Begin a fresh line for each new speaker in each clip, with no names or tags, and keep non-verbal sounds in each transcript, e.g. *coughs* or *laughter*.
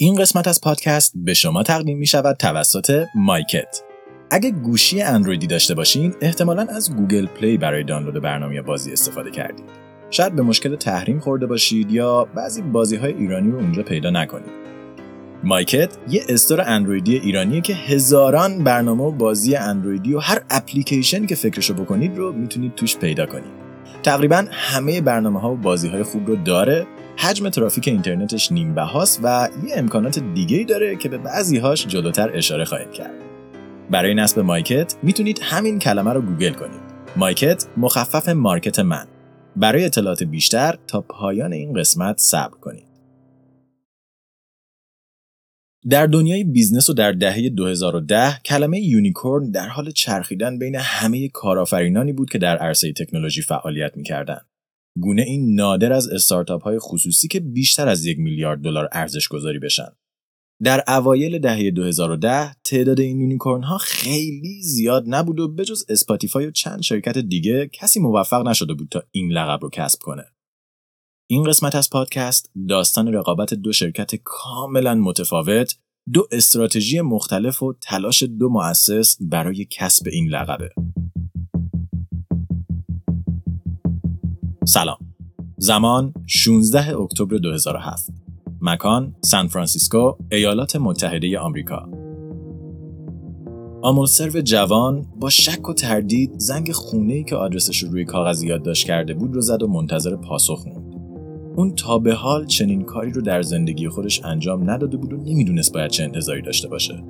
این قسمت از پادکست به شما تقدیم می شود توسط مایکت. اگه گوشی اندرویدی داشته باشین احتمالا از گوگل پلی برای دانلود برنامه بازی استفاده کردید. شاید به مشکل تحریم خورده باشید یا بعضی بازی های ایرانی رو اونجا پیدا نکنید. مایکت یه store اندرویدی ایرانیه که هزاران برنامه و بازی اندرویدی و هر اپلیکیشنی که فکرشو بکنید رو می‌تونید توش پیدا کنید. تقریبا همه برنامه ها و بازی های خوب رو داره حجم ترافیک اینترنتش نیم بهاست و یه امکانات دیگه داره که به بعضیهاش جلوتر اشاره خواهیم کرد. برای نصب مایکت می‌تونید همین کلمه رو گوگل کنید. مایکت مخفف market من. برای اطلاعات بیشتر تا پایان این قسمت صبر کنید. در دنیای business و در دهه 2010 کلمه unicorn در حال چرخیدن بین همه کارآفرینانی بود که در عرصه تکنولوژی فعالیت می‌کردند. گونه ای نادر از استارتاپ های خصوصی که بیشتر از یک میلیارد دلار ارزش گذاری بشن. در اوایل دهه 2010 تعداد این unicorn ها خیلی زیاد نبود و بجز اسپاتیفای و چند شرکت دیگه کسی موفق نشده بود تا این لقب رو کسب کنه. این قسمت از پادکست داستان رقابت دو شرکت کاملا متفاوت، دو استراتژی مختلف و تلاش دو مؤسس برای کسب این لقبه. سلام. زمان 16 اکتبر 2007. مکان سان فرانسیسکو، ایالات متحده آمریکا. آمول سرو جوان با شک و تردید زنگ خونه ای که آدرسش رو روی کاغذ یادداشت کرده بود رو زد و منتظر پاسخ موند. اون تا به حال چنین کاری رو در زندگی خودش انجام نداده بود و نمی‌دونست باید چه انتظاری داشته باشه.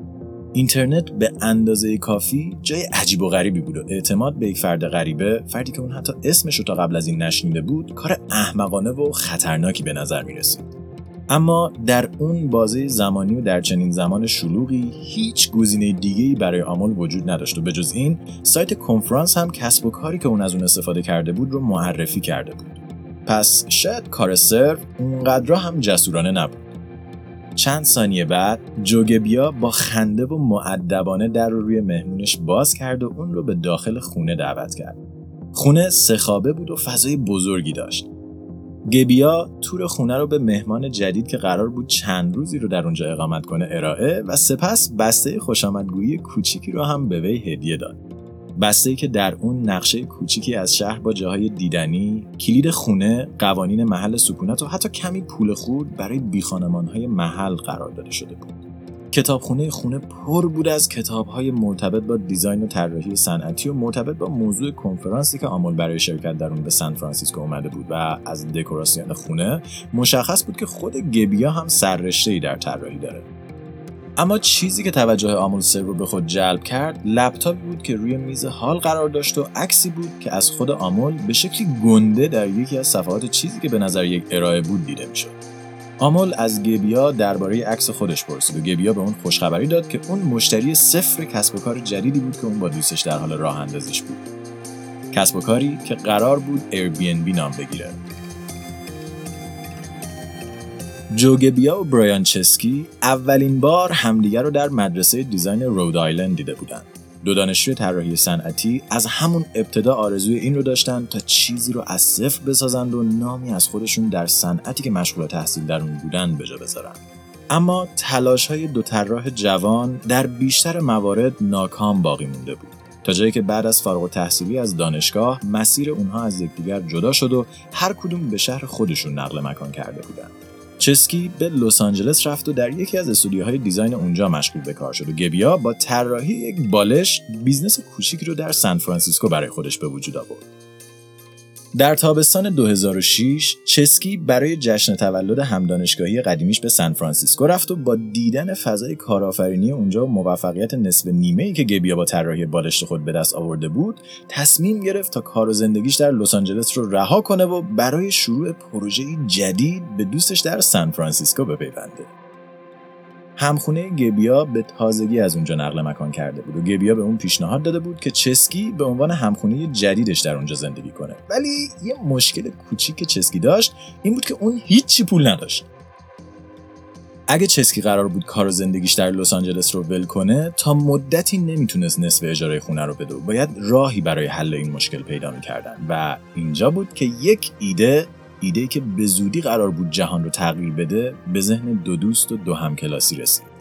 اینترنت به اندازه کافی جای عجیب و غریبی بود و اعتماد به یک فرد غریبه فردی که اون حتی اسمش رو تا قبل از این نشنیده بود کار احمقانه و خطرناکی به نظر می رسید. اما در اون بازه زمانی و در چنین زمان شلوغی هیچ گزینه دیگه‌ای برای آمل وجود نداشت و به جز این سایت کنفرانس هم کسب و کاری که اون از اون استفاده کرده بود رو معرفی کرده بود. پس شاید کار سرو اونقدر هم جسورانه نبود. چند ثانیه بعد جوگبیا با خنده و معدبانه در رو روی مهمونش باز کرد و اون رو به داخل خونه دعوت کرد. خونه سخابه بود و فضای بزرگی داشت. گبیا تور خونه رو به مهمان جدید که قرار بود چند روزی رو در اونجا اقامت کنه ارائه و سپس بسته خوشامدگویی کوچیکی رو هم به وی هدیه داد. بسته که در اون نقشه کوچیکی از شهر با جاهای دیدنی، کلید خونه، قوانین محل سکونت و حتی کمی پول خرد برای های محل قرار داده شده بود. کتابخونه خونه پر بود از کتابهای مرتبط با design و طراحی صنعتی و مرتبط با موضوع کنفرانسی که آمول برای شرکت در اون به سان فرانسیسکو اومده بود و از دکوراسیون خونه مشخص بود که خود گبیا هم سررشته در طراحی داره. اما چیزی که توجه آمول سر رو به خود جلب کرد لپتاپی بود که روی میز حال قرار داشت و عکسی بود که از خود آمول به شکلی گنده در یکی از صفحات چیزی که به نظر یک ارائه بود دیده می‌شد. آمول از گبیا درباره عکس خودش پرسید و گبیا به اون خوشخبری داد که اون مشتری صفر کسب و کار جدیدی بود که اون با دوستش در حال راه اندازیش بود. کسب و کاری که قرار بود Airbnb نام بگیره جوگبیا و برایان چسکی اولین بار همدیگر رو در مدرسه دیزاین رود آیلند دیده بودند. دو دانشجوی طراحی صنعتی از همون ابتدا آرزوی این رو داشتن تا چیزی رو از صفر بسازند و نامی از خودشون در صنعتی که مشغول تحصیل در اون بودن به جا بذارن. اما تلاش های دو طراح جوان در بیشتر موارد ناکام باقی مونده بود. تا جایی که بعد از فارغ تحصیلی از دانشگاه مسیر اونها از یکدیگر جدا شد و هر کدوم به شهر خودشون نقل مکان کرده بودند. چسکی به لس آنجلس رفت و در یکی از استودیوهای design اونجا مشغول به کار شد و گبیا با طراحی یک بالش business کوچیکی رو در سان فرانسیسکو برای خودش به وجود آورد. در تابستان 2006 چسکی برای جشن تولد همدانشگاهی قدیمیش به سان فرانسیسکو رفت و با دیدن فضای کارآفرینی اونجا و موفقیت نصفه نیمه ای که گبیا با طراحی بالشت خود به دست آورده بود تصمیم گرفت تا کار و زندگیش در لس آنجلس رو رها کنه و برای شروع پروژه جدید به دوستش در سان فرانسیسکو بپیونده. همخونه گبیا به تازگی از اونجا نقل مکان کرده بود و گبیا به اون پیشنهاد داده بود که چسکی به عنوان همخونه جدیدش در اونجا زندگی کنه. ولی یه مشکل کوچیک که چسکی داشت این بود که اون هیچی پول نداشت. اگه چسکی قرار بود کار و زندگیش در لس آنجلس رو ول کنه تا مدتی نمی‌تونست نصف اجاره خونه رو بده باید راهی برای حل این مشکل پیدا می‌کردن. و اینجا بود که یک ایده ایده که به زودی قرار بود جهان رو تغییر بده به ذهن دو دوست و دو همکلاسی رسید.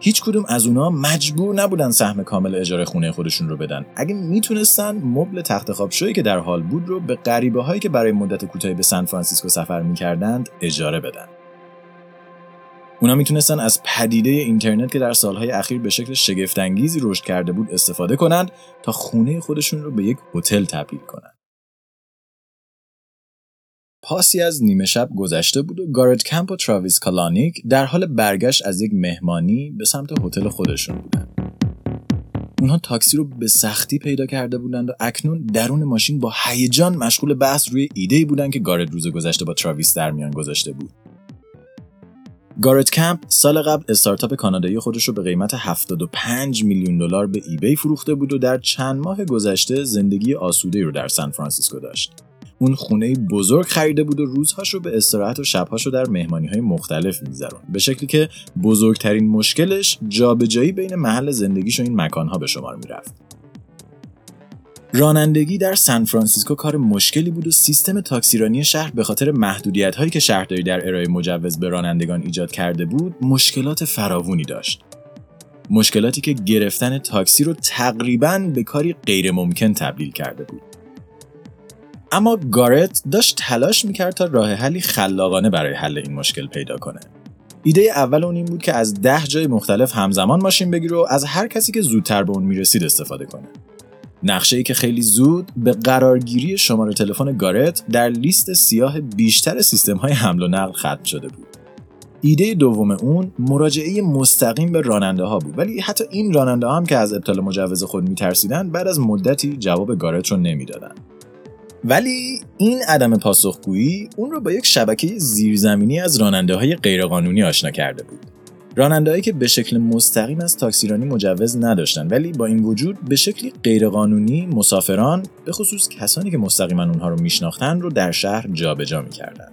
هیچ کدوم از اونا مجبور نبودن سهم کامل اجاره خونه خودشون رو بدن. اگه می‌تونستن مبل تخت خواب شوی که در حال بود رو به غریبه هایی که برای مدت کوتاهی به سان فرانسیسکو سفر می‌کردند اجاره بدن. اونا می‌تونستن از پدیده اینترنت که در سالهای اخیر به شکل شگفتانگیزی رشد کرده بود استفاده کنند تا خونه خودشون رو به یک هتل تبدیل کنند. پاسی از نیمه شب گذشته بود و گارت کمپ و تراویس کالانیک در حال برگشت از یک مهمانی به سمت هتل خودشون بودند. اونها تاکسی رو به سختی پیدا کرده بودند و اکنون درون ماشین با هیجان مشغول بحث روی ایده بودند که گارت روز گذشته با تراویس در میان گذاشته بود. گارت کمپ سال قبل استارتاپ کانادایی خودش رو به قیمت 75 میلیون دلار به eBay فروخته بود و در چند ماه گذشته زندگی آسوده رو در سان فرانسیسکو داشت. اون خونه بزرگ خریده بود و روزهاش رو به استراحت و شبهاش رو در مهمانی های مختلف میگذرون به شکلی که بزرگترین مشکلش جابجایی بین محل زندگیش و این مکانها به شمار می‌رفت رانندگی در سان فرانسیسکو کار مشکلی بود و سیستم تاکسیرانی شهر به خاطر محدودیت هایی که شهرداری در ارائه مجوز به رانندگان ایجاد کرده بود مشکلات فراوونی داشت مشکلاتی که گرفتن تاکسی رو تقریبا به کاری غیرممکن تبدیل کرده بود اما گارت داشت تلاش می‌کرد تا راه حلی خلاقانه برای حل این مشکل پیدا کنه. ایده اول اون این بود که از ده جای مختلف همزمان ماشین بگیره و از هر کسی که زودتر به اون می‌رسید استفاده کنه. نقشه ای که خیلی زود به قرارگیری شماره تلفن گارت در لیست سیاه بیشتر سیستم های حمل و نقل ختم شده بود. ایده دوم اون مراجعه مستقیم به راننده ها بود ولی حتی این راننده ها هم که از ابطال مجوز خود میترسیدن بعد از مدتی جواب گارت رو نمی‌دادن. ولی این عدم پاسخگویی اون رو با یک شبکه زیرزمینی از راننده های غیرقانونی آشنا کرده بود. رانندههایی که به شکل مستقیم از تاکسیرانی مجوز نداشتن ولی با این وجود به شکلی غیرقانونی مسافران به خصوص کسانی که مستقیما اونها رو میشناختن رو در شهر جابجا می‌کردند.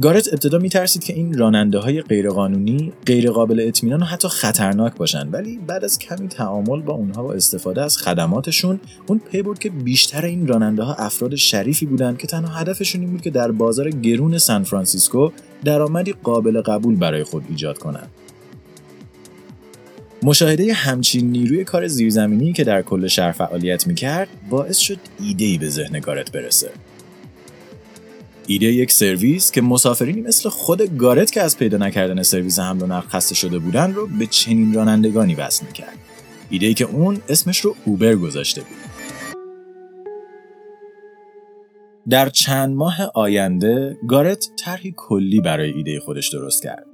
گارت ابتدا میترسید که این راننده های غیرقانونی غیرقابل اطمینان و حتی خطرناک باشن ولی بعد از کمی تعامل با اونها و استفاده از خدماتشون اون پی برد که بیشتر این راننده ها افراد شریفی بودند که تنها هدفشون این بود که در بازار گرون سان فرانسیسکو درآمدی قابل قبول برای خود ایجاد کنند مشاهده همچین نیروی کار زیرزمینی که در کل شهر فعالیت می‌کرد باعث شد ایده‌ای به ذهن گارت برسه. ایده یک سرویس که مسافرینی مثل خود گارت که از پیدا نکردن سرویس حمل و نقل خسته شده بودن رو به چنین رانندگانی وصل می‌کرد. ایده ای که اون اسمش رو اوبر گذاشته بود. در چند ماه آینده گارت طرحی کلی برای ایده خودش درست کرد.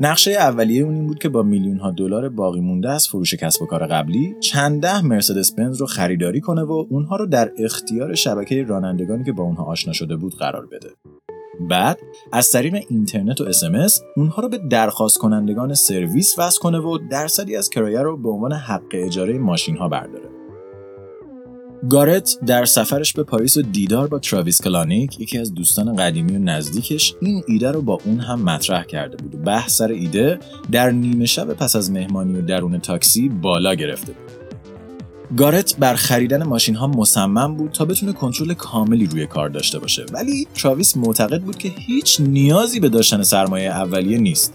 نقشه اولیه اون این بود که با میلیون ها دلار باقی مونده از فروش کسب و کار قبلی چند ده مرسدس بنز رو خریداری کنه و اونها رو در اختیار شبکه رانندگانی که با اونها آشنا شده بود قرار بده. بعد از طریق اینترنت و اسمس اونها رو به درخواست کنندگان سرویس وصل کنه و درصدی از کرایه رو به عنوان حق اجاره ماشین ها برداره. گارت در سفرش به پاریس و دیدار با تراویس کلانیک یکی از دوستان قدیمی و نزدیکش این ایده رو با اون هم مطرح کرده بود. بحث سر ایده در نیمه شب پس از مهمانی و درون تاکسی بالا گرفته بود. گارت بر خریدن ماشین ها مصمم بود تا بتونه کنترل کاملی روی کار داشته باشه. ولی تراویس معتقد بود که هیچ نیازی به داشتن سرمایه اولیه نیست.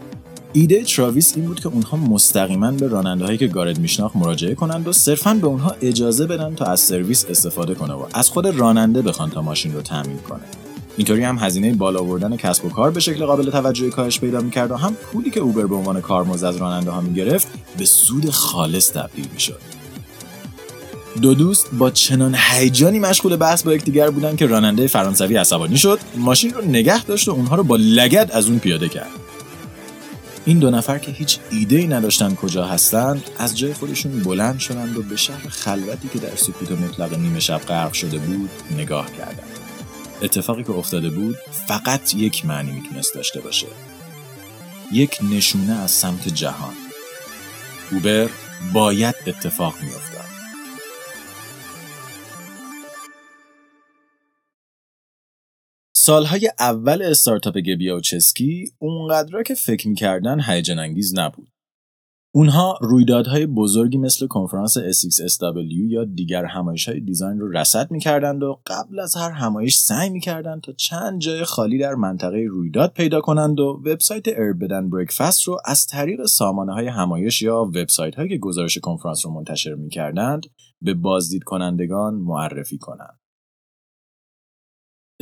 ایده تراویس این بود که اونها مستقیما به راننده هایی که گارت میشناخت مراجعه کنند و صرفا به اونها اجازه بدن تا از سرویس استفاده کنه و از خود راننده بخوان تا ماشین رو تامین کنه. اینطوری هم هزینه بالا آوردن کسب و کار به شکل قابل توجهی کاهش پیدا می‌کرد و هم پولی که اوبر به عنوان کارمزد از راننده ها می‌گرفت به سود خالص تبدیل می‌شد. دو دوست با چنان هیجانی مشغول بحث با یکدیگر بودند که راننده فرانسوی عصبانی شد ماشین رو نگه داشت و اونها رو با لگد از اون پیاده کرد. این دو نفر که هیچ ایده ای نداشتن کجا هستند از جای خودشون بلند شدند و به شهر خلوتی که در سکوت مطلق نیمه شب غرق شده بود نگاه کردند. اتفاقی که افتاده بود فقط یک معنی می‌تونست داشته باشه. یک نشونه از سمت جهان. اوبر باید اتفاق میافتاد. سالهای اول استارتاپ چسکی اونقدر که فکر می‌کردن هیجان انگیز نبود. اونها رویدادهای بزرگی مثل کنفرانس S6SW یا دیگر همایش های دیزاین رو رصد می‌کردند و قبل از هر همایش سعی می‌کردند تا چند جای خالی در منطقه رویداد پیدا کنند و وبسایت اربدن بریکفست رو از طریق سامانه های همایش یا وبسایت هایی که گزارش کنفرانس رو منتشر می‌کردند به بازدید کنندگان معرفی کنند.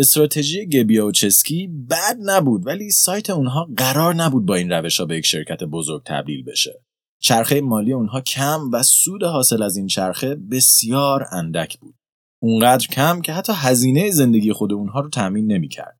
استراتژی گبیا و چسکی بد نبود ولی سایت اونها قرار نبود با این روش ها به یک شرکت بزرگ تبدیل بشه. چرخه مالی اونها کم و سود حاصل از این چرخه بسیار اندک بود. اونقدر کم که حتی هزینه زندگی خود اونها رو تأمین نمی‌کرد.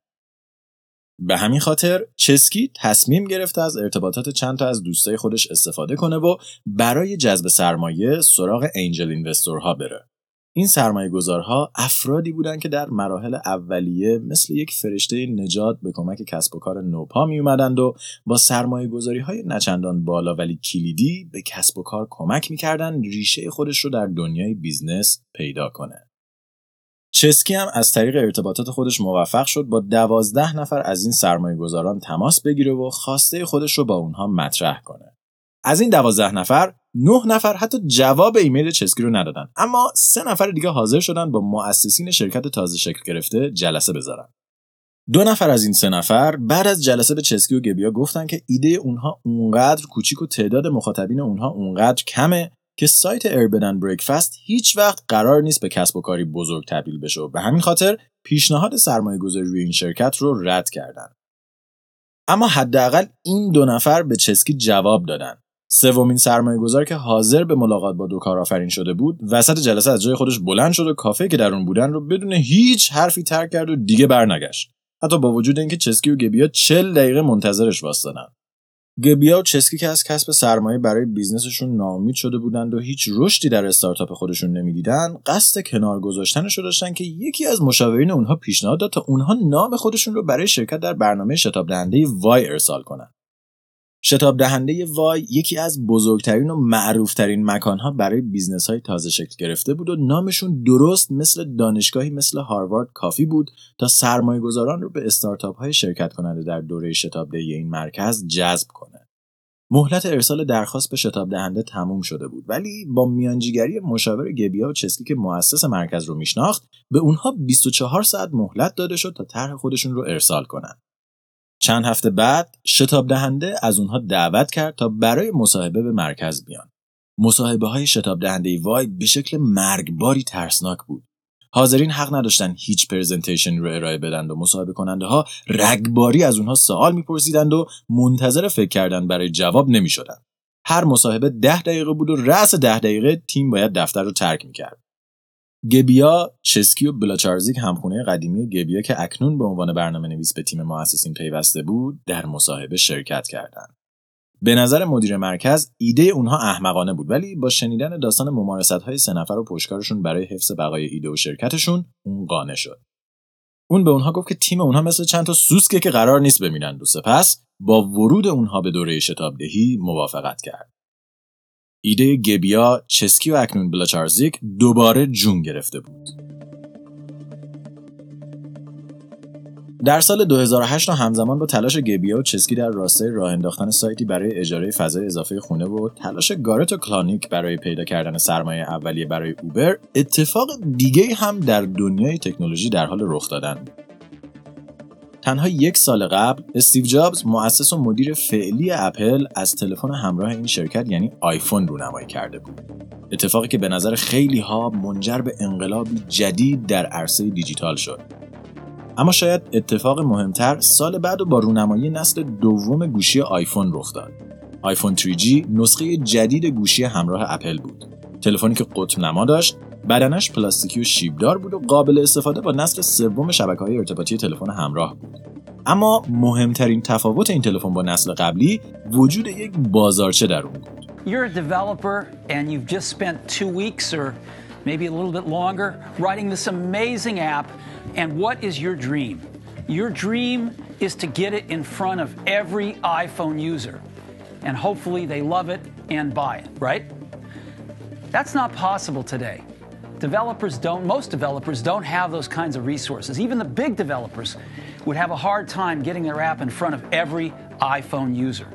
به همین خاطر چسکی تصمیم گرفته از ارتباطات چند تا از دوستای خودش استفاده کنه و برای جذب سرمایه سراغ angel investor ها بره. این سرمایه گذارها افرادی بودند که در مراحل اولیه مثل یک فرشته نجات به کمک کسب و کار نوپا می اومدند و با سرمایه گذاری های نه‌چندان بالا ولی کلیدی به کسب و کار کمک می‌کردند ریشه خودش رو در دنیای بیزنس پیدا کنه. چسکی هم از طریق ارتباطات خودش موفق شد با دوازده نفر از این سرمایه گذاران تماس بگیره و خواسته خودش رو با اونها مطرح کنه. از این دوازده نفر نه نفر حتی جواب ایمیل چسکی رو ندادن. اما سه نفر دیگه حاضر شدن با مؤسسین شرکت تازه شکل گرفته جلسه بذارن. دو نفر از این سه نفر بعد از جلسه به چسکی و گبیا گفتن که ایده اونها اونقدر کوچیک و تعداد مخاطبین اونها اونقدر کمه که سایت اربدن بریکفست هیچ وقت قرار نیست به کسب و کاری بزرگ تبدیل بشه و به همین خاطر پیشنهاد سرمایه گذاری روی این شرکت رو رد کردن. اما حداقل این دو نفر به چسکی جواب دادن. سومین سرمایه گذار که حاضر به ملاقات با دو کارآفرین شده بود وسط جلسه از جای خودش بلند شد و کافه که در اون بودن رو بدون هیچ حرفی ترک کرد و دیگه برنگشت. حتی با وجود اینکه چسکی و گبیا 40 دقیقه منتظرش وایستادن گبیا و چسکی که از کسب سرمایه برای بیزنسشون ناامید شده بودند و هیچ رشدی در استارتاپ خودشون نمی‌دیدن قصد کنار گذاشتنش رو داشتن که یکی از مشاورین اونها پیشنهاد داد تا اونها نام خودشون رو برای شرکت در برنامه شتاب دهنده Y ارسال کنن. شتاب دهنده Y یکی از بزرگترین و معروفترین مکانها برای بیزنس های تازه شکل گرفته بود و نامشون درست مثل دانشگاهی مثل هاروارد کافی بود تا سرمایه گذاران رو به استارتاپ های شرکت کننده در دوره شتاب دهی این مرکز جذب کنه. مهلت ارسال درخواست به شتاب دهنده تموم شده بود ولی با میانجیگری مشاور گبیا و چسکی که مؤسس مرکز رو میشناخت به اونها 24 ساعت مهلت داده شد تا طرح خودشون رو ارسال کنن. چند هفته بعد شتاب دهنده از اونها دعوت کرد تا برای مصاحبه به مرکز بیان. مصاحبه های شتاب دهنده وای به شکل مرگباری ترسناک بود. حاضرین حق نداشتن هیچ پرزنتیشن رو ارائه بدند و مصاحبه کننده ها رگباری از اونها سوال میپرسیدند و منتظر فکر کردن برای جواب نمی‌شدند. هر مصاحبه ده دقیقه بود و رأس ده دقیقه تیم باید دفتر رو ترک می‌کرد. گبیا، چسکی و بلاچارزیک همخونه قدیمی گبیا که اکنون به عنوان برنامه نویس به تیم مؤسسین پیوسته بود در مصاحبه شرکت کردند. به نظر مدیر مرکز ایده اونها احمقانه بود ولی با شنیدن داستان ممارست های سه نفر و پشکارشون برای حفظ بقای ایده و شرکتشون اون قانع شد. اون به اونها گفت که تیم اونها مثل چند تا سوسکه که قرار نیست ببینند و سپس با ورود اونها به دوره شتابدهی موافقت کرد. ایده گبیا، چسکی و اکنون بلاچارزیک دوباره جون گرفته بود. در سال 2008 و همزمان با تلاش گبیا و چسکی در راستای راه انداختن سایتی برای اجاره فضای اضافه خونه و تلاش گارت و کلانیک برای پیدا کردن سرمایه اولیه برای اوبر اتفاق دیگه هم در دنیای تکنولوژی در حال رخ دادن تنها یک سال قبل استیو جابز مؤسس و مدیر فعلی اپل از تلفن همراه این شرکت یعنی آیفون رونمایی کرده بود. اتفاقی که به نظر خیلی ها منجر به انقلابی جدید در عرصه دیجیتال شد. اما شاید اتفاق مهمتر سال بعد با رونمایی نسل دوم گوشی آیفون رخ داد. آیفون 3G نسخه جدید گوشی همراه اپل بود. تلفنی که قطب نما داشت بدنش پلاستیکی و شیبدار بود و قابل استفاده با نسل سوم شبکه های ارتباطی تلفن همراه بود اما مهمترین تفاوت این تلفن با نسل قبلی وجود یک بازارچه در اون بود
You're a developer and you've just spent two weeks or maybe a little bit longer writing this amazing app and what is your dream? Your dream is to get it in front of every iPhone user and hopefully they love it and buy it, right? That's not possible today. Developers don't, most developers don't have those kinds of resources. Even the big developers would have a hard time getting their app in front of every iPhone user.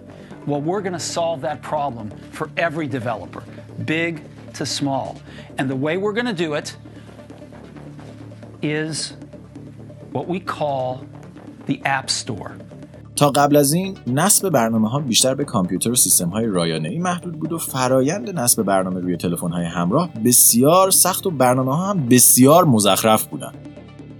Well, we're going to solve that problem for every developer, big to small. And the way we're going to do it is what we call the App Store.
تا قبل از این نصب برنامه ها بیشتر به کامپیوتر و سیستم های رایانه ای محدود بود و فرایند نصب برنامه روی تلفن های همراه بسیار سخت و برنامه ها هم بسیار مزخرف بودن.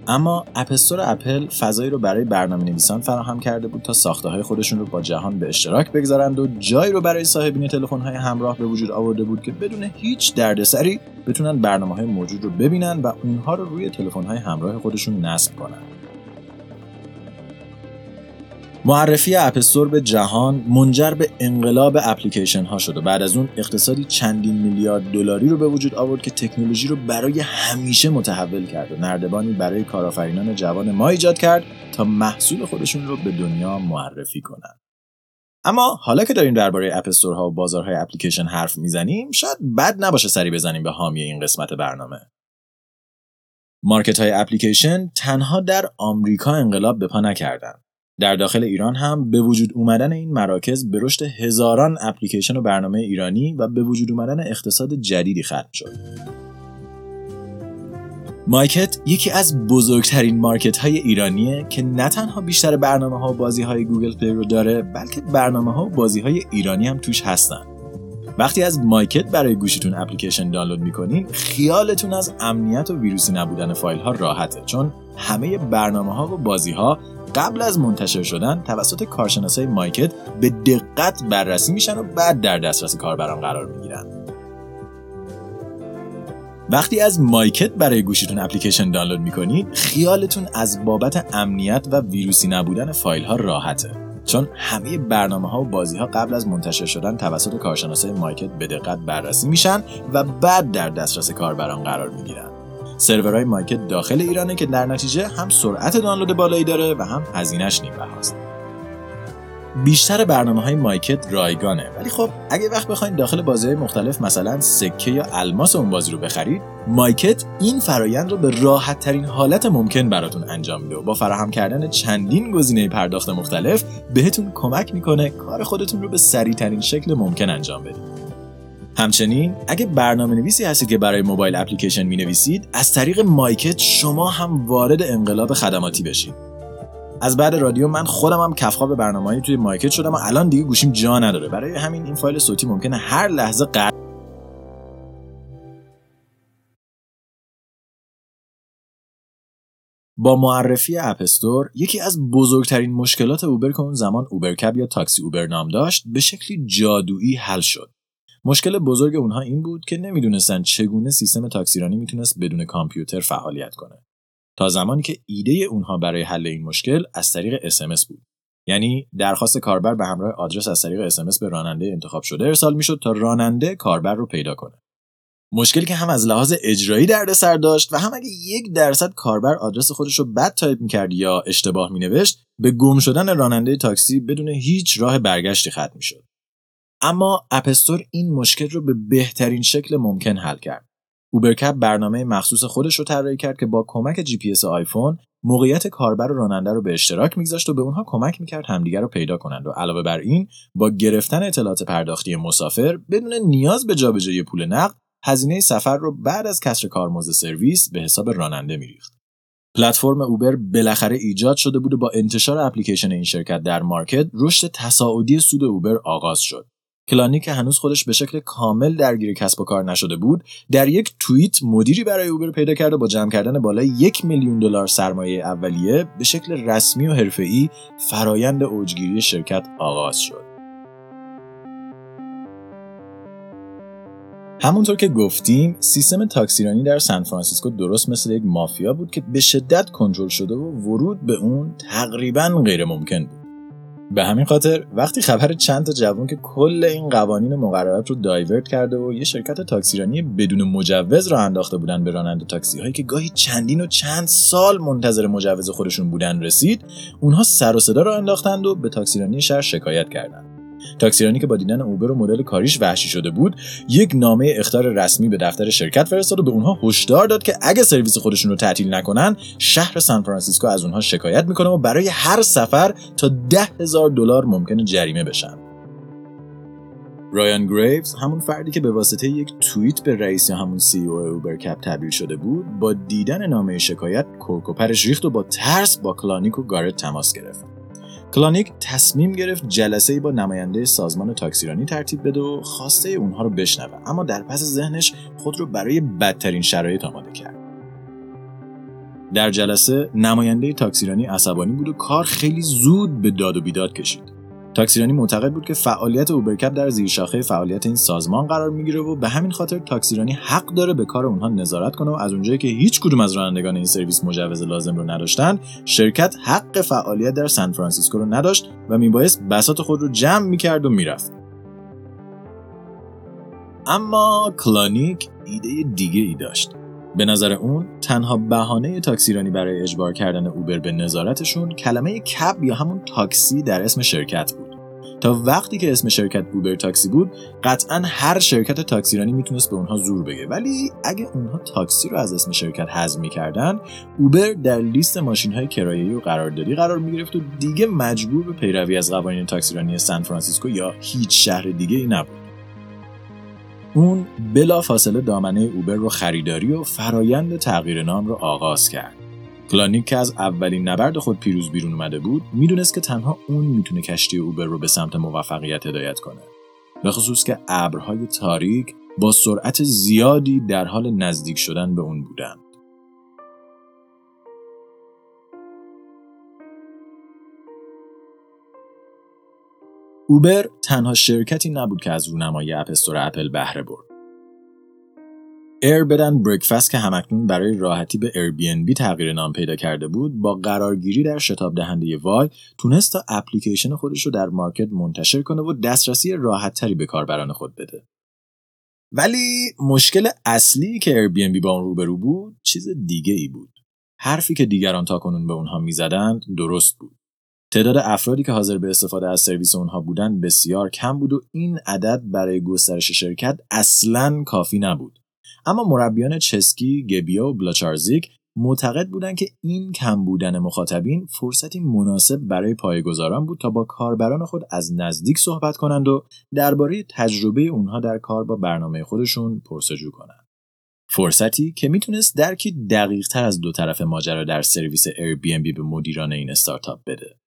اما اپستور اپل فضایی رو برای برنامه نویسان فراهم کرده بود تا ساخته های خودشون رو با جهان به اشتراک بگذارند و جایی رو برای صاحبین تلفن های همراه به وجود آورده بود که بدون هیچ دردسری بتونن برنامه های موجود رو ببینن و اونها رو روی تلفن های همراه خودشون نصب کنن. معرفی اپستور به جهان منجر به انقلاب اپلیکیشن ها شد و بعد از اون اقتصادی چندین میلیارد دلاری رو به وجود آورد که تکنولوژی رو برای همیشه متحول کرد و نردبانی برای کارآفرینان جوان ما ایجاد کرد تا محصول خودشون رو به دنیا معرفی کنند. اما حالا که داریم درباره اپستور ها و بازارهای اپلیکیشن حرف می‌زنیم شاید بد نباشه سری بزنیم به حامی این قسمت برنامه مارکت های اپلیکیشن تنها در آمریکا انقلاب به پا نکردند در داخل ایران هم به وجود اومدن این مراکز به رشد هزاران اپلیکیشن و برنامه ایرانی و به وجود اومدن اقتصاد جدیدی ختم شد. مایکت یکی از بزرگترین مارکت های ایرانیه که نه تنها بیشتر برنامه ها و بازی های گوگل پلی رو داره بلکه برنامه ها و بازی های ایرانی هم توش هستن. وقتی از مایکت برای گوشیتون اپلیکیشن دانلود می‌کنین خیالتون از امنیت و ویروسی نبودن فایل ها راحته چون همه برنامه ها و بازی ها قبل از منتشر شدن توسط کارشناسای مایکت به دقت بررسی میشن و بعد در دسترس کاربران قرار می‌گیرن. وقتی از مایکت برای گوشیتون اپلیکیشن دانلود می‌کنید خیالتون از بابت امنیت و ویروسی نبودن فایل ها راحته چون همه برنامه ها و بازی ها قبل از منتشر شدن توسط کارشناسای مایکت به دقت بررسی میشن و بعد در دسترس کاربران قرار می‌گیرن سرورهای مایکت داخل ایرانه که در نتیجه هم سرعت دانلود بالایی داره و هم هزینهش نیم بهاست. بیشتر برنامه های مایکت رایگانه ولی خب اگه وقت بخواید داخل بازی مختلف مثلا سکه یا الماس اون بازی رو بخرید مایکت این فرایند رو به راحت ترین حالت ممکن براتون انجام میده و با فراهم کردن چندین گزینه پرداخت مختلف بهتون کمک می‌کنه کار خودتون رو به سریع ترین شکل ممکن انجام بدید همچنین اگه برنامه نویسی هستید که برای موبایل اپلیکیشن می نویسید از طریق مایکت شما هم وارد انقلاب خدماتی بشید. از بعد رادیو من خودم هم کفخواب برنامه‌ای توی مایکت شدم و الان دیگه گوشیم جا نداره. برای همین این فایل صوتی ممکنه هر لحظه قطع با معرفی اپستور یکی از بزرگترین مشکلات اوبر که اون زمان اوبرکب یا تاکسی اوبر نام داشت به شکلی جادویی حل شد. مشکل بزرگ اونها این بود که نمی‌دونستن چگونه سیستم تاکسیرانی می‌تونست بدون کامپیوتر فعالیت کنه. تا زمانی که ایده اونها برای حل این مشکل از طریق اسمس بود. یعنی درخواست کاربر به همراه آدرس از طریق اسمس به راننده انتخاب شده ارسال می‌شد تا راننده کاربر رو پیدا کنه. مشکلی که هم از لحاظ اجرایی دردسر داشت و هم اگه یک درصد کاربر آدرس خودش رو بد تایپ می‌کرد یا اشتباه مینوشت به گم شدن راننده تاکسی بدون هیچ راه برگشتی ختم می‌شد. اما App Store این مشکل رو به بهترین شکل ممکن حل کرد. اوبرکب برنامه مخصوص خودش رو طراحی کرد که با کمک جی پی آیفون موقعیت کاربر و راننده رو به اشتراک میگذاشت و به اونها کمک می‌کرد همدیگر رو پیدا کنند و علاوه بر این با گرفتن اطلاعات پرداختی مسافر بدون نیاز به جابجایی پول نقد هزینه سفر رو بعد از کسر کارمزد سرویس به حساب راننده میریخت. پلتفرم اوبر بالاخره ایجاد شده بود و با انتشار اپلیکیشن این شرکت در مارکت رشد تصاعدی سود اوبر آغاز شد. کلانی که هنوز خودش به شکل کامل درگیر کسب و کار نشده بود در یک توییت مدیری برای اوبر پیدا کرد و با جمع کردن بالای یک میلیون دلار سرمایه اولیه به شکل رسمی و حرفه‌ای فرایند اوجگیری شرکت آغاز شد. همونطور که گفتیم سیستم تاکسیرانی در سان فرانسیسکو درست مثل یک مافیا بود که به شدت کنترل شده و ورود به اون تقریبا غیر ممکن بود. به همین خاطر وقتی خبر چند تا جوان که کل این قوانین مقررات رو divert کرده و یه شرکت تاکسیرانی بدون مجوز راه انداخته بودن به راننده تاکسی هایی که گاهی چندین و چند سال منتظر مجوز خودشون بودن رسید اونها سر و صدا راه انداختند و به تاکسیرانی شهر شکایت کردند. تاکسیرانی که با دیدن اوبر و مدل کاریش وحشی شده بود یک نامه اخطار رسمی به دفتر شرکت فرستاد و به اونها هشدار داد که اگه سرویس خودشون رو تعطیل نکنن شهر سان فرانسیسکو از اونها شکایت می‌کنه و برای هر سفر تا ده هزار دلار ممکنه جریمه بشن. رایان گریوز همون فردی که به واسطه یک توییت به رئیس همون CEO اوبرکب تبدیل شده بود با دیدن نامه شکایت کرک و پرش ریخت و با ترس با کلانیک و گارت تماس گرفت. کلانیک تصمیم گرفت جلسه ای با نماینده سازمان تاکسیرانی ترتیب بده و خواسته اونها رو بشنوه. اما در پس ذهنش خود رو برای بدترین شرایط آماده کرد. در جلسه نماینده تاکسیرانی عصبانی بود و کار خیلی زود به داد و بیداد کشید. تاکسیرانی معتقد بود که فعالیت اوبرکب در زیرشاخه فعالیت این سازمان قرار می‌گیره و به همین خاطر تاکسیرانی حق داره به کار اونها نظارت کنه و از اونجایی که هیچ کدوم از رانندگان این سرویس مجوز لازم رو نداشتن شرکت حق فعالیت در سان فرانسیسکو رو نداشت و میبایست بساط خود رو جمع می‌کرد و می‌رفت. اما کلانیک ایده دیگه ای داشت. به نظر اون تنها بهانه تاکسیرانی برای اجبار کردن اوبر به نظارتشون کلمه cab یا همون تاکسی در اسم شرکت بود. تا وقتی که اسم شرکت اوبر تاکسی بود قطعا هر شرکت تاکسیرانی می‌تونست به اونها زور بگه. ولی اگه اونها تاکسی رو از اسم شرکت حذف می‌کردن اوبر در لیست ماشین های کرایه‌ای و قراردادی قرار می‌گرفت و دیگه مجبور به پیروی از قوانین تاکسیرانی سان فرانسیسکو یا هیچ شهر دیگه ای نبود. اون بلا فاصله دامنه اوبر رو خریداری و فرایند تغییر نام رو آغاز کرد. کلانیک که از اولین نبرد خود پیروز بیرون اومده بود می‌دونست که تنها اون می‌تونه کشتی اوبر رو به سمت موفقیت هدایت کنه. به خصوص که ابرهای تاریک با سرعت زیادی در حال نزدیک شدن به اون بودند. اوبر تنها شرکتی نبود که از رونمایی اپستور اپل بهره برد. ایر بدن بریکفست که همکنون برای راحتی به بی تغییر نام پیدا کرده بود با قرارگیری در شتاب دهنده وای تونست تا اپلیکیشن خودش رو در market منتشر کنه و دسترسی راحتتری به کاربران خود بده. ولی مشکل اصلی که بی با اون روبرو بود چیز دیگه ای بود. حرفی که دیگران تاکنون به اونها می‌زدند درست بود. تعداد افرادی که حاضر به استفاده از سرویس اونها بودند بسیار کم بود و این عدد برای گسترش شرکت اصلا کافی نبود. اما مربیان چسکی، گبیا و بلاچارزیک معتقد بودند که این کم بودن مخاطبین فرصتی مناسب برای پایگزاران بود تا با کاربران خود از نزدیک صحبت کنند و درباره تجربه اونها در کار با برنامه خودشون پرسجو کنند. فرصتی که می‌تونست درکی دقیق تر از دو طرف ماجرا در سرویس Airbnb به مدیران این استارتاپ بده.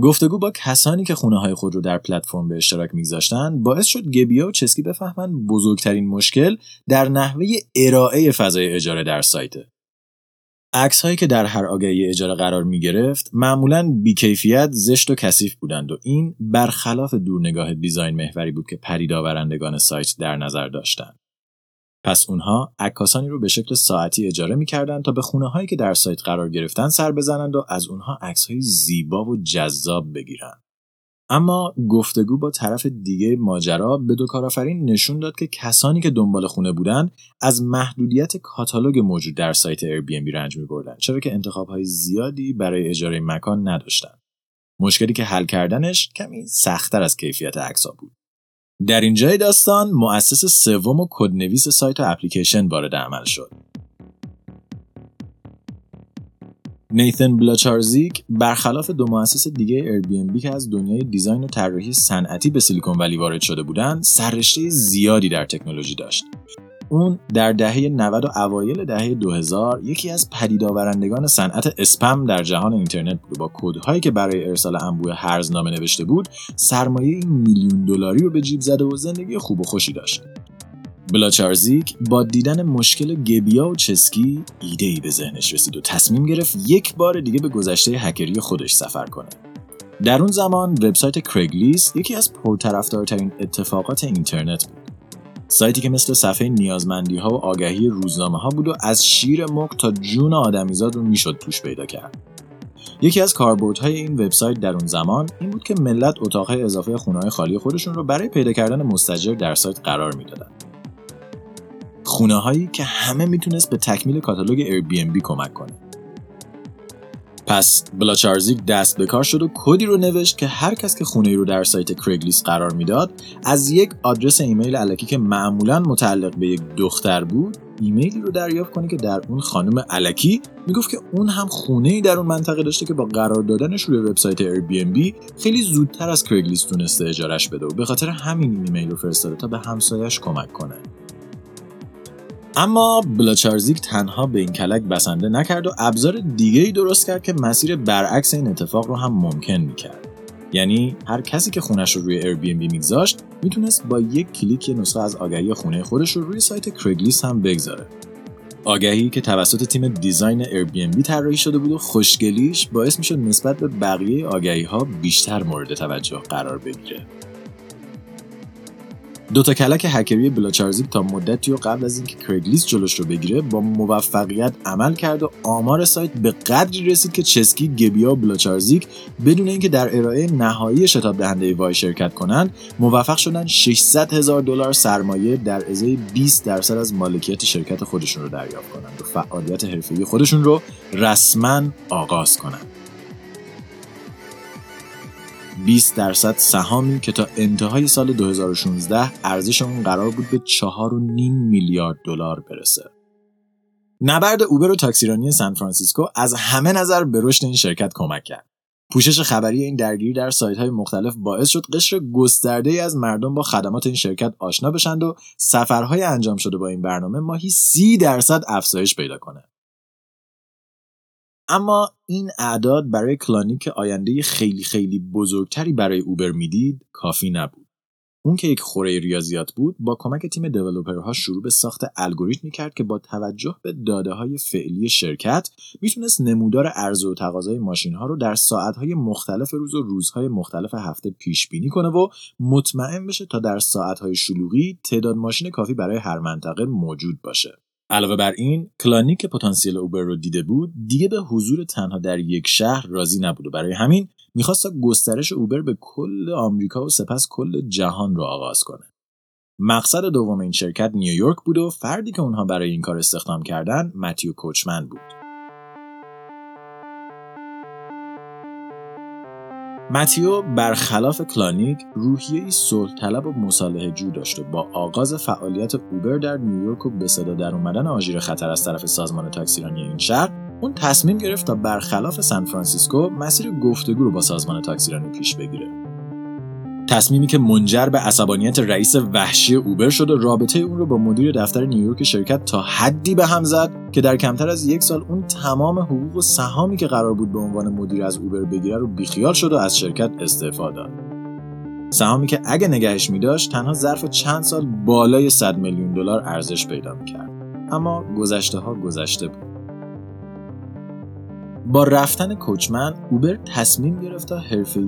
گفتگو با کسانی که خونه های خود رو در پلتفرم به اشتراک میگذاشتن باعث شد گبیا و چسکی بفهمن بزرگترین مشکل در نحوه ارائه فضای اجاره در سایته. عکس هایی که در هر آگهی اجاره قرار می گرفت معمولا بیکیفیت زشت و کثیف بودند و این برخلاف دورنگاه دیزاین محوری بود که پریدآورندگان سایت در نظر داشتند. پس اونها عکاسانی رو به شکل ساعتی اجاره می‌کردند تا به خونه هایی که در سایت قرار گرفتن سر بزنند و از اونها عکس های زیبا و جذاب بگیرند. اما گفتگو با طرف دیگه ماجرا به دو کارآفرین نشون داد که کسانی که دنبال خونه بودند از محدودیت کاتالوگ موجود در سایت Airbnb رنج می بردن چرا که انتخاب های زیادی برای اجاره مکان نداشتند. مشکلی که حل کردنش کمی سختتر از کیفیت عکس بود. در اینجای داستان مؤسس سوم و کدنویس سایت و اپلیکیشن وارد عمل شد. نیتن بلاچارزیک برخلاف دو مؤسس دیگه Airbnb که از دنیای design و طراحی صنعتی به سیلیکون ولی وارد شده بودند، سررشته زیادی در تکنولوژی داشت. اون در دهه 90 و اوایل دهه 2000 یکی از پدیدآورندگان صنعت اسپم در جهان اینترنت بود. با کدهایی که برای ارسال انبوه هرزنامه نوشته بود سرمایه میلیون دلاری رو به جیب زده و زندگی خوب و خوشی داشت. بلاچارزیک با دیدن مشکل گبیا و چسکی ایده ای به ذهنش رسید و تصمیم گرفت یک بار دیگه به گذشته هکری خودش سفر کنه. در اون زمان وبسایت کرگلیست یکی از پرطرفدارترین اتفاقات اینترنت بود. سایتی که مثل صفحه نیازمندی ها و آگهی روزنامه ها بود و از شیر مق تا جون آدمیزاد رو می‌شد توش پیدا کرد. یکی از کاربردهای این وبسایت در اون زمان این بود که ملت اتاقهای اضافه خونه خالی خودشون رو برای پیدا کردن مستجر در سایت قرار می‌دادن. خونه هایی که همه می‌تونست به تکمیل کاتالوگ Airbnb کمک کنه. پس بلاچارزیک دست به کار شد و کدی رو نوشت که هر کس که خونه رو در سایت کرگلیس قرار می‌داد از یک آدرس ایمیل علکی که معمولا متعلق به یک دختر بود ایمیلی رو دریافت کنه که در اون خانم علکی می‌گفت که اون هم خونه ای در اون منطقه داشته که با قرار دادنش روی وبسایت Airbnb خیلی زودتر از کرگلیس تونسته اجارش بده و به خاطر همین ایمیل رو فرستاده تا به همسایش کمک کنه. اما بلاچارزیک تنها به این کلک بسنده نکرد و ابزار دیگه ای درست کرد که مسیر برعکس این اتفاق رو هم ممکن می‌کرد. یعنی هر کسی که خونش رو روی Airbnb میگذاشت می‌تونست با یک کلیک یه نسخه از آگهی خونه خودش رو روی سایت کرگلیس هم بگذاره. آگهی که توسط تیم دیزاین Airbnb طراحی شده بود و خوشگلیش باعث می‌شد نسبت به بقیه آگهی ها بیشتر مورد توجه قرار بگیره. دوتا کلک هکری بلاچارزیک تا مدتی و قبل از اینکه کرگلیس جلوش رو بگیره با موفقیت عمل کرد و آمار سایت به قدری رسید که چسکی گبیا و بلاچارزیک بدون اینکه در ارائه نهایی شتاب دهنده وای شرکت کنند موفق شدن 600 هزار دلار سرمایه در ازای 20 درصد از مالکیت شرکت خودشون رو دریافت کنند و فعالیت حرفه‌ای خودشون رو رسما آغاز کنند. 20 درصد سهامی که تا انتهای سال 2016 ارزش اون قرار بود به 4.5 میلیارد دلار برسه. نبرد اوبر و تاکسیرانی سان فرانسیسکو از همه نظر به رشد این شرکت کمک کرد. پوشش خبری این درگیری در سایت های مختلف باعث شد قشر گسترده ای از مردم با خدمات این شرکت آشنا بشند و سفرهای انجام شده با این برنامه ماهی 30 درصد افزایش پیدا کنه. اما این اعداد برای کلانی که آینده خیلی خیلی بزرگتری برای اوبر می‌دید کافی نبود. اون که یک خوره ریاضیات بود با کمک تیم دیولوپرها شروع به ساخت الگوریتمی کرد که با توجه به داده های فعلی شرکت می‌تونست نمودار عرضه و تقاضای ماشین ها رو در ساعت های مختلف روز و روزهای مختلف هفته پیش بینی کنه و مطمئن بشه تا در ساعت های شلوغی تعداد ماشین کافی برای هر منطقه موجود باشه. علاوه بر این کلانی که پتانسیل اوبر رو دیده بود دیگه به حضور تنها در یک شهر راضی نبود و برای همین می‌خواست گسترش اوبر به کل آمریکا و سپس کل جهان رو آغاز کنه. مقصد دوم این شرکت نیویورک بود و فردی که اونها برای این کار استخدام کردن متیو کوچمن بود. متیو برخلاف کلانیک روحیه صلح طلب و مصالحه جو داشت و با آغاز فعالیت اوبر در نیویورک و به صدا در اومدن آژیر خطر از طرف سازمان تاکسیرانی این شهر اون تصمیم گرفت تا برخلاف سان فرانسیسکو مسیر گفتگو رو با سازمان تاکسیرانی پیش بگیره. تصمیمی که منجر به عصبانیت رئیس وحشی اوبر شد و رابطه اون رو با مدیر دفتر نیویورک شرکت تا حدی به هم زد که در کمتر از یک سال اون تمام حقوق و سهامی که قرار بود به عنوان مدیر از اوبر بگیره رو بیخیال شد و از شرکت استعفا داد. سهامی که اگه نگهش می داشت تنها ظرف چند سال بالای 100 میلیون دلار ارزش پیدا می‌کرد. اما گذشته ها گذشته بود. با رفتن کوچمن اوبر تصمیم گرفت تا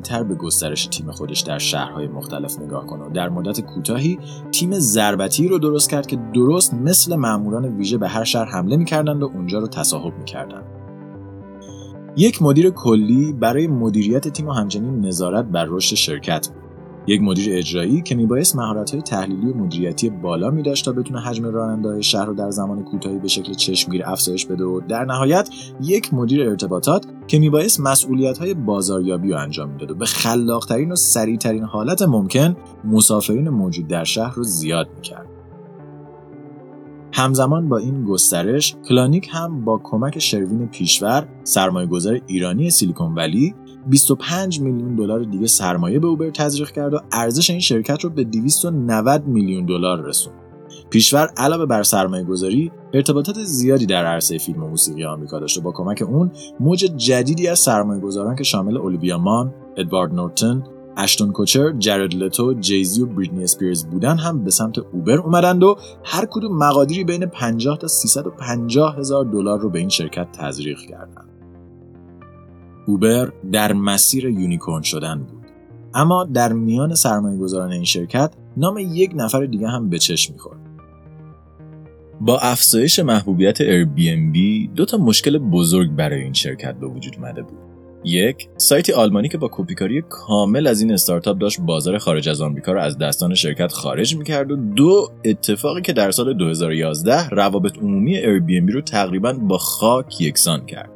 تر به گسترش تیم خودش در شهرهای مختلف نگاه کنه و در مدت کوتاهی تیم ضربتی رو درست کرد که درست مثل ماموران ویژه به هر شهر حمله می‌کردند و اونجا رو تصاحب می‌کردند. یک مدیر کلی برای مدیریت تیم و همچنین نظارت بر رشد شرکت بود. یک مدیر اجرایی که میبایست مهارت‌های تحلیلی و مدیریتی بالا میداشت تا بتونه حجم راننده‌های شهر رو در زمان کوتاهی به شکل چشمگیر افزایش بده و در نهایت یک مدیر ارتباطات که میبایست مسئولیت‌های بازاریابی رو انجام می‌داد و به خلاقترین و سریعترین حالت ممکن مسافرین موجود در شهر رو زیاد می‌کرد. همزمان با این گسترش کلانیک هم با کمک شروین پیشور سرمایه‌گذار ایرانی سیلیکون ولی 25 میلیون دلار دیگه سرمایه به اوبر تزریق کرد و ارزش این شرکت رو به 290 میلیون دلار رسوند. پیشور علاوه بر سرمایه گذاری ارتباطات زیادی در عرصه فیلم و موسیقی آمریکا داشت و با کمک اون موج جدیدی از سرمایه گذاران که شامل اولیویا مان، ادوارد نورتن، اشتون کوچر، جرد لتو، جیزی و بریتنی اسپیرز بودن هم به سمت اوبر اومدند و هر کدوم مقادیری بین 50 تا 350 هزار دلار رو به این شرکت تزریق کردند. اوبر در مسیر یونیکورن شدن بود. اما در میان سرمایه گذاران این شرکت نام یک نفر دیگه هم به چشم می‌خورد. با افزایش محبوبیت Airbnb دو تا مشکل بزرگ برای این شرکت به وجود اومده بود. یک سایتی آلمانی که با کپیکاری کامل از این استارتاپ داشت بازار خارج از آمریکا رو از دستان شرکت خارج می‌کرد و دو اتفاقی که در سال 2011 روابط عمومی Airbnb رو تقریبا با خاک یکسان کرد.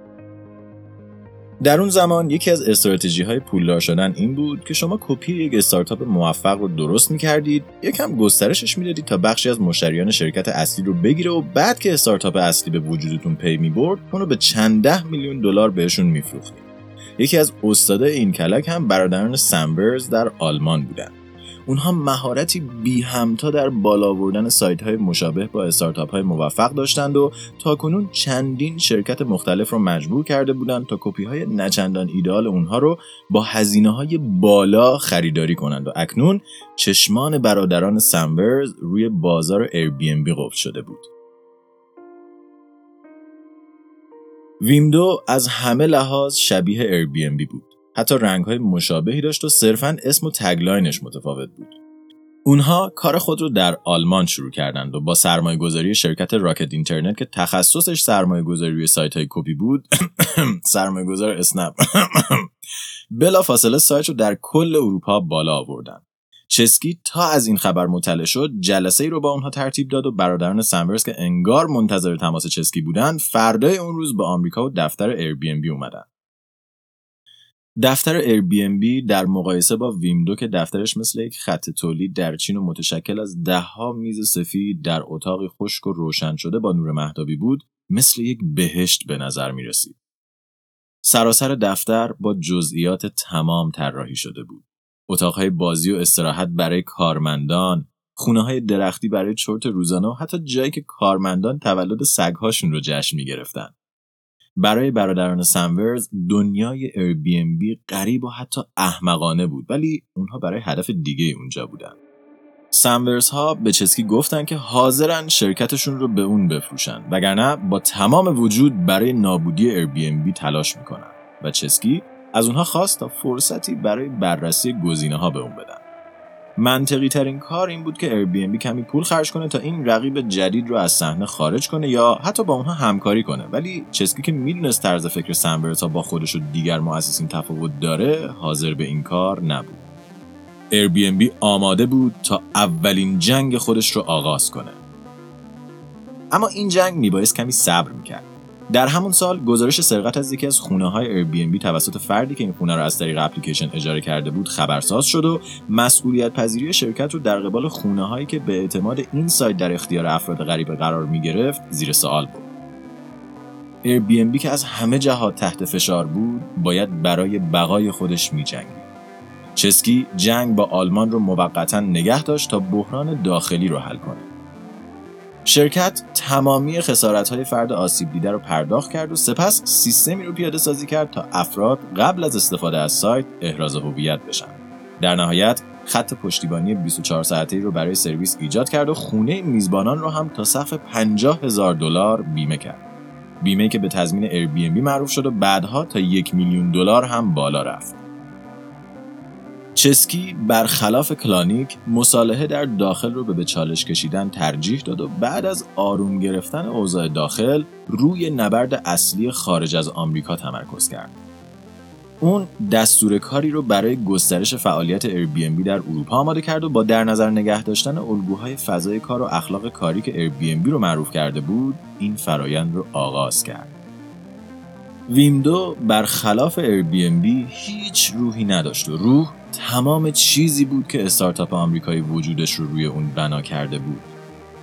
در اون زمان یکی از استراتژی های پولدار شدن این بود که شما کپی یک استارتاپ موفق رو درست می‌کردید یکم گسترشش می‌دادید تا بخشی از مشتریان شرکت اصلی رو بگیره و بعد که استارتاپ اصلی به وجودتون پی می‌برد اونو به چند ده میلیون دلار بهشون میفروختید. یکی از استادای این کلک هم برادران سامورز در آلمان بودند اونها مهارتی بی همتا در بالا آوردن سایت های مشابه با استارتاپ های موفق داشتند و تاکنون چندین شرکت مختلف رو مجبور کرده بودند تا کپی های نچندان ایدال اونها رو با هزینه های بالا خریداری کنند و اکنون چشمان برادران سامبرز روی بازار بی قفل شده بود. ویمدو از همه لحاظ شبیه بی بود. حتی های مشابهی داشت و صرفا اسم و تگلاینش متفاوت بود. اونها کار خود رو در آلمان شروع کردند و با سرمایه گذاری شرکت راکت اینترنت که تخصصش سرمایه گذاری روی سایت های کپی بود *coughs* سرمایه گذار اسنپ. *coughs* بلا فاصله سایت رو در کل اروپا بالا آوردن. چسکی تا از این خبر مطلع شد جلسه ای رو با اونها ترتیب داد و برادران سمبرز که انگار منتظر تماس چسکی بودند فردای اون روز به آمریکا و دفتر بی اومدن. دفتر Airbnb در مقایسه با ویمدو که دفترش مثل یک خط تولید در چین و متشکل از دهها میز سفید در اتاقی خشک و روشن شده با نور مهتابی بود مثل یک بهشت به نظر می رسید. سراسر دفتر با جزئیات تمام طراحی شده بود. اتاقهای بازی و استراحت برای کارمندان، خونه های درختی برای چرت روزانه و حتی جایی که کارمندان تولد سگهاشون رو جشن می گرفتن. برای برادران سمورز دنیای بی غریب و حتی احمقانه بود ولی اونها برای هدف دیگه اونجا بودن. سمورز ها به چسکی گفتن که حاضرن شرکتشون رو به اون بفروشن وگرنه با تمام وجود برای نابودی بی تلاش می‌کنن. و چسکی از اونها خواست تا فرصتی برای بررسی گزینه ها به اون بدن. منطقی ترین کار این بود که Airbnb کمی پول خرج کنه تا این رقیب جدید رو از صحنه خارج کنه یا حتی با اونها همکاری کنه. ولی چسکی که می‌دونست طرز فکر سنبرتا با خودش و دیگر مؤسسین تفاوت داره حاضر به این کار نبود. Airbnb آماده بود تا اولین جنگ خودش رو آغاز کنه. اما این جنگ میبایست کمی صبر می‌کرد. در همون سال گزارش سرقت از یکی از خونه های توسط فردی که این خونه را از طریق اپلیکیشن اجاره کرده بود خبرساز شد و مسئولیت پذیری شرکت رو در قبال خونه هایی که به اعتماد این سایت در اختیار افراد غریبه قرار می گرفت زیر سوال بود. Airbnb که از همه جهات تحت فشار بود باید برای بقای خودش می جنگید. چسکی جنگ با آلمان رو موقتا نگه داشت تا بحران داخلی رو حل کنه. شرکت تمامی های فرد آسیب دیده رو پرداخت کرد و سپس سیستمی رو پیاده سازی کرد تا افراد قبل از استفاده از سایت احراز هویت بشن. در نهایت خط پشتیبانی 24 ساعته رو برای سرویس ایجاد کرد و خونه میزبانان رو هم تا سقف 50 هزار دلار بیمه کرد. بیمه که به تضمین Airbnb معروف شد و بعدها تا یک میلیون دلار هم بالا رفت. چسکی برخلاف کلانیک مصالحه در داخل رو به به چالش کشیدن ترجیح داد و بعد از آروم گرفتن اوضاع داخل روی نبرد اصلی خارج از آمریکا تمرکز کرد. اون دستور کاری رو برای گسترش فعالیت Airbnb در اروپا آماده کرد و با در نظر نگه داشتن الگوهای فضای کار و اخلاق کاری که Airbnb رو معروف کرده بود این فرایند رو آغاز کرد. ویمدو برخلاف Airbnb هیچ روحی نداشت و روح تمام چیزی بود که استارتاپ آمریکایی وجودش رو روی اون بنا کرده بود.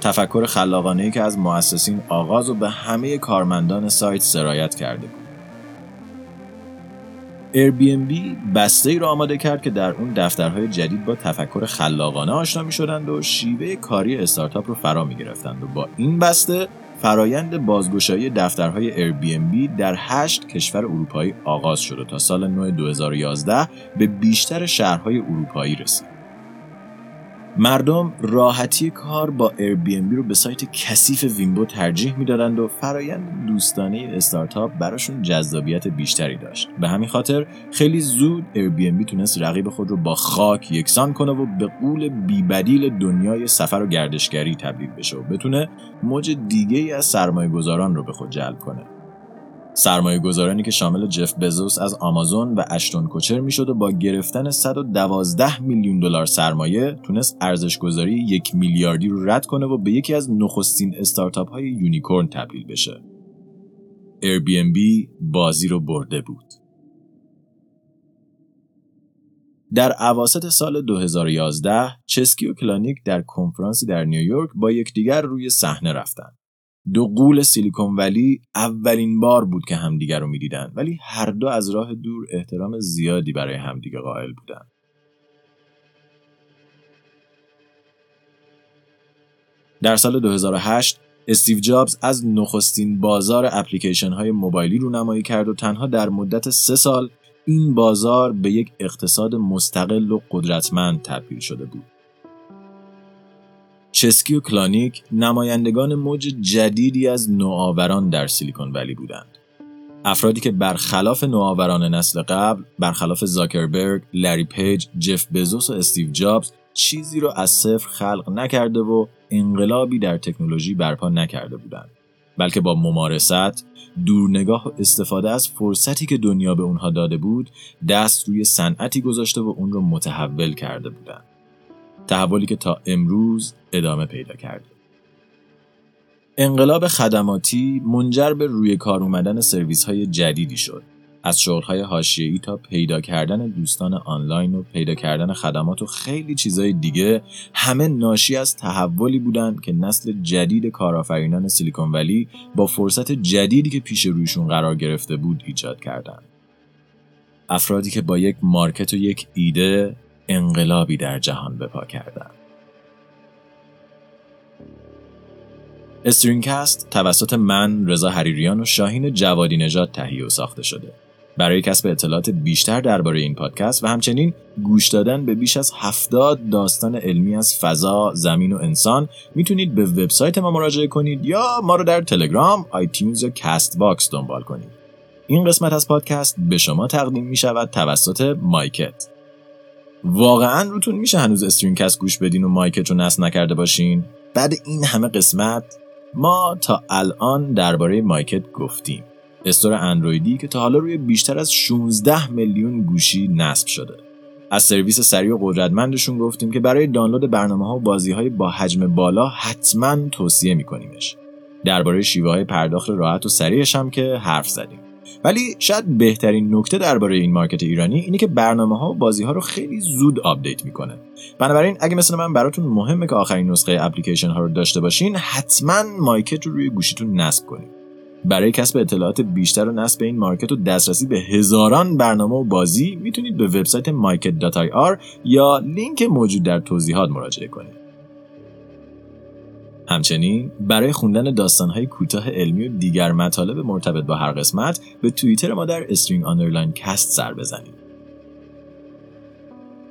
تفکر خلاقانه که از مؤسسین آغاز و به همه کارمندان سایت سرایت کرده بود. Airbnb بسته ای را آماده کرد که در اون دفترهای جدید با تفکر خلاقانه آشنا می شدند و شیوه کاری استارتاپ رو فرا می گرفتند و با این بسته فرایند بازگشایی دفترهای Airbnb در هشت کشور اروپایی آغاز شد و تا سال نو 2011 به بیشتر شهرهای اروپایی رسید. مردم راحتی کار با Airbnb رو به سایت کثیف ویمبو ترجیح می‌دادند و فرایند دوستانه استارتاپ براشون جذابیت بیشتری داشت. به همین خاطر خیلی زود Airbnb تونست رقیب خود رو با خاک یکسان کنه و به قول بیبدیل دنیای سفر و گردشگری تبدیل بشه و بتونه موج دیگه ای از سرمایه گذاران رو به خود جلب کنه. سرمایه گذارانی که شامل جف بزوس از آمازون و اشتون کوچر می‌شد و با گرفتن 112 میلیون دلار سرمایه تونست ارزش گذاری یک میلیاردی رو رد کنه و به یکی از نخستین استارتاپ های unicorn تبدیل بشه. Airbnb بازی رو برده بود. در اواسط سال 2011 چسکی و کلانیک در کنفرانسی در نیویورک با یکدیگر روی صحنه رفتند. دو قول سیلیکون ولی اولین بار بود که همدیگر رو می‌دیدن ولی هر دو از راه دور احترام زیادی برای همدیگه قائل بودند. در سال 2008 استیو جابز از نخستین بازار اپلیکیشن های موبایلی رو نمایی کرد و تنها در مدت سه سال این بازار به یک اقتصاد مستقل و قدرتمند تبدیل شده بود. چسکی و کلانیک نمایندگان موج جدیدی از نوآوران در سیلیکون ولی بودند. افرادی که برخلاف نوآوران نسل قبل، برخلاف زاکربرگ، لری پیج، جف بزوس و استیو جابز چیزی رو از صفر خلق نکرده و انقلابی در تکنولوژی برپا نکرده بودند بلکه با ممارست دورنگاه و استفاده از فرصتی که دنیا به اونها داده بود دست روی صنعتی گذاشته و اون رو متحول کرده بودند تحولی که تا امروز ادامه پیدا کرده انقلاب خدماتی منجر به روی کار اومدن سرویس های جدیدی شد از شغلهای حاشیه‌ای تا پیدا کردن دوستان آنلاین و پیدا کردن خدمات و خیلی چیزهای دیگه همه ناشی از تحولی بودند که نسل جدید کارآفرینان سیلیکون ولی با فرصت جدیدی که پیش رویشون قرار گرفته بود ایجاد کردند. افرادی که با یک market و یک ایده انقلابی در جهان بپا کردند. استرینگ‌کست توسط من رضا حریریان و شاهین جوادی نژاد تهیه و ساخته شده. برای کسب اطلاعات بیشتر درباره این پادکست و همچنین گوش دادن به بیش از هفتاد داستان علمی از فضا، زمین و انسان می‌تونید به وبسایت ما مراجعه کنید یا ما رو در تلگرام، iTunes یا Castbox دنبال کنید. این قسمت از پادکست به شما تقدیم می شود توسط مایکت. واقعا روتون میشه هنوز استرینگ‌کست گوش بدین و مایکت رو نصب نکرده باشین؟ بعد این همه قسمت ما تا الان درباره مایکت گفتیم. store اندرویدی که تا حالا روی بیشتر از 16 میلیون گوشی نصب شده. از سرویس سریع و قدرتمندشون گفتیم که برای دانلود برنامه ها و بازی های با حجم بالا حتما توصیه میکنیمش. درباره شیوه های پرداخت راحت و سریعش هم که حرف زدیم. ولی شاید بهترین نکته درباره این market ایرانی اینه که برنامه ها و بازی ها رو خیلی زود آپدیت می‌کنه. بنابراین اگه مثل من براتون مهمه که آخرین نسخه اپلیکیشن ها رو داشته باشین حتما مایکت رو روی گوشیتون نصب کنید. برای کسب اطلاعات بیشتر و نصب این market و دسترسی به هزاران برنامه و بازی می‌تونید به وبسایت myket.ir یا لینک موجود در توضیحات مراجعه کنید. همچنین برای خوندن داستانهای کوتاه علمی و دیگر مطالب مرتبط با هر قسمت به توییتر ما در string underline cast سر بزنید.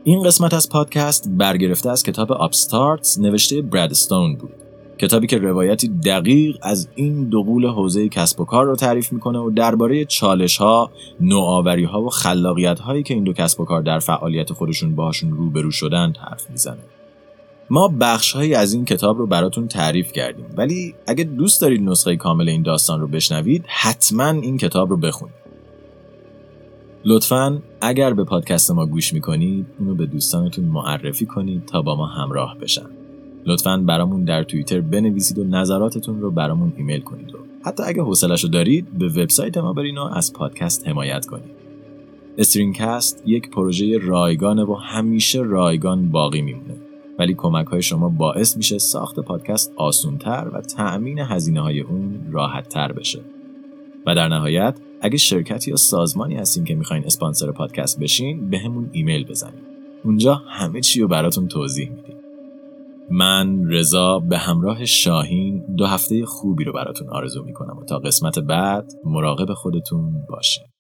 این قسمت از پادکست برگرفته از کتاب Upstarts نوشته برد استون بود. کتابی که روایتی دقیق از این دو حوزه کسب و کار رو تعریف می‌کنه و درباره چالش ها، نوآوری ها و خلاقیت هایی که این دو کسب و کار در فعالیت خودشون باهاشون روبرو شدن حرف می‌زنه. ما بخش هایی از این کتاب رو براتون تعریف کردیم ولی اگه دوست دارید نسخه کامل این داستان رو بشنوید حتما این کتاب رو بخونید. لطفا اگر به پادکست ما گوش می‌کنید اونو به دوستانتون معرفی کنید تا با ما همراه بشن. لطفا برامون در توییتر بنویسید و نظراتتون رو برامون ایمیل کنید و حتی اگه حوصلش رو دارید به وبسایت ما برین و از پادکست حمایت کنید استرینکست یک پروژه رایگانه و همیشه رایگان باقی میمونه ولی کمک های شما باعث میشه ساخت پادکست آسونتر و تأمین هزینه های اون راحت تر بشه. و در نهایت اگه شرکتی یا سازمانی هستین که می‌خواین اسپانسر پادکست بشین به همون ایمیل بزنید اونجا همه چی رو براتون توضیح میدیم. من رضا به همراه شاهین دو هفته خوبی رو براتون آرزو می‌کنم و تا قسمت بعد مراقب خودتون باشید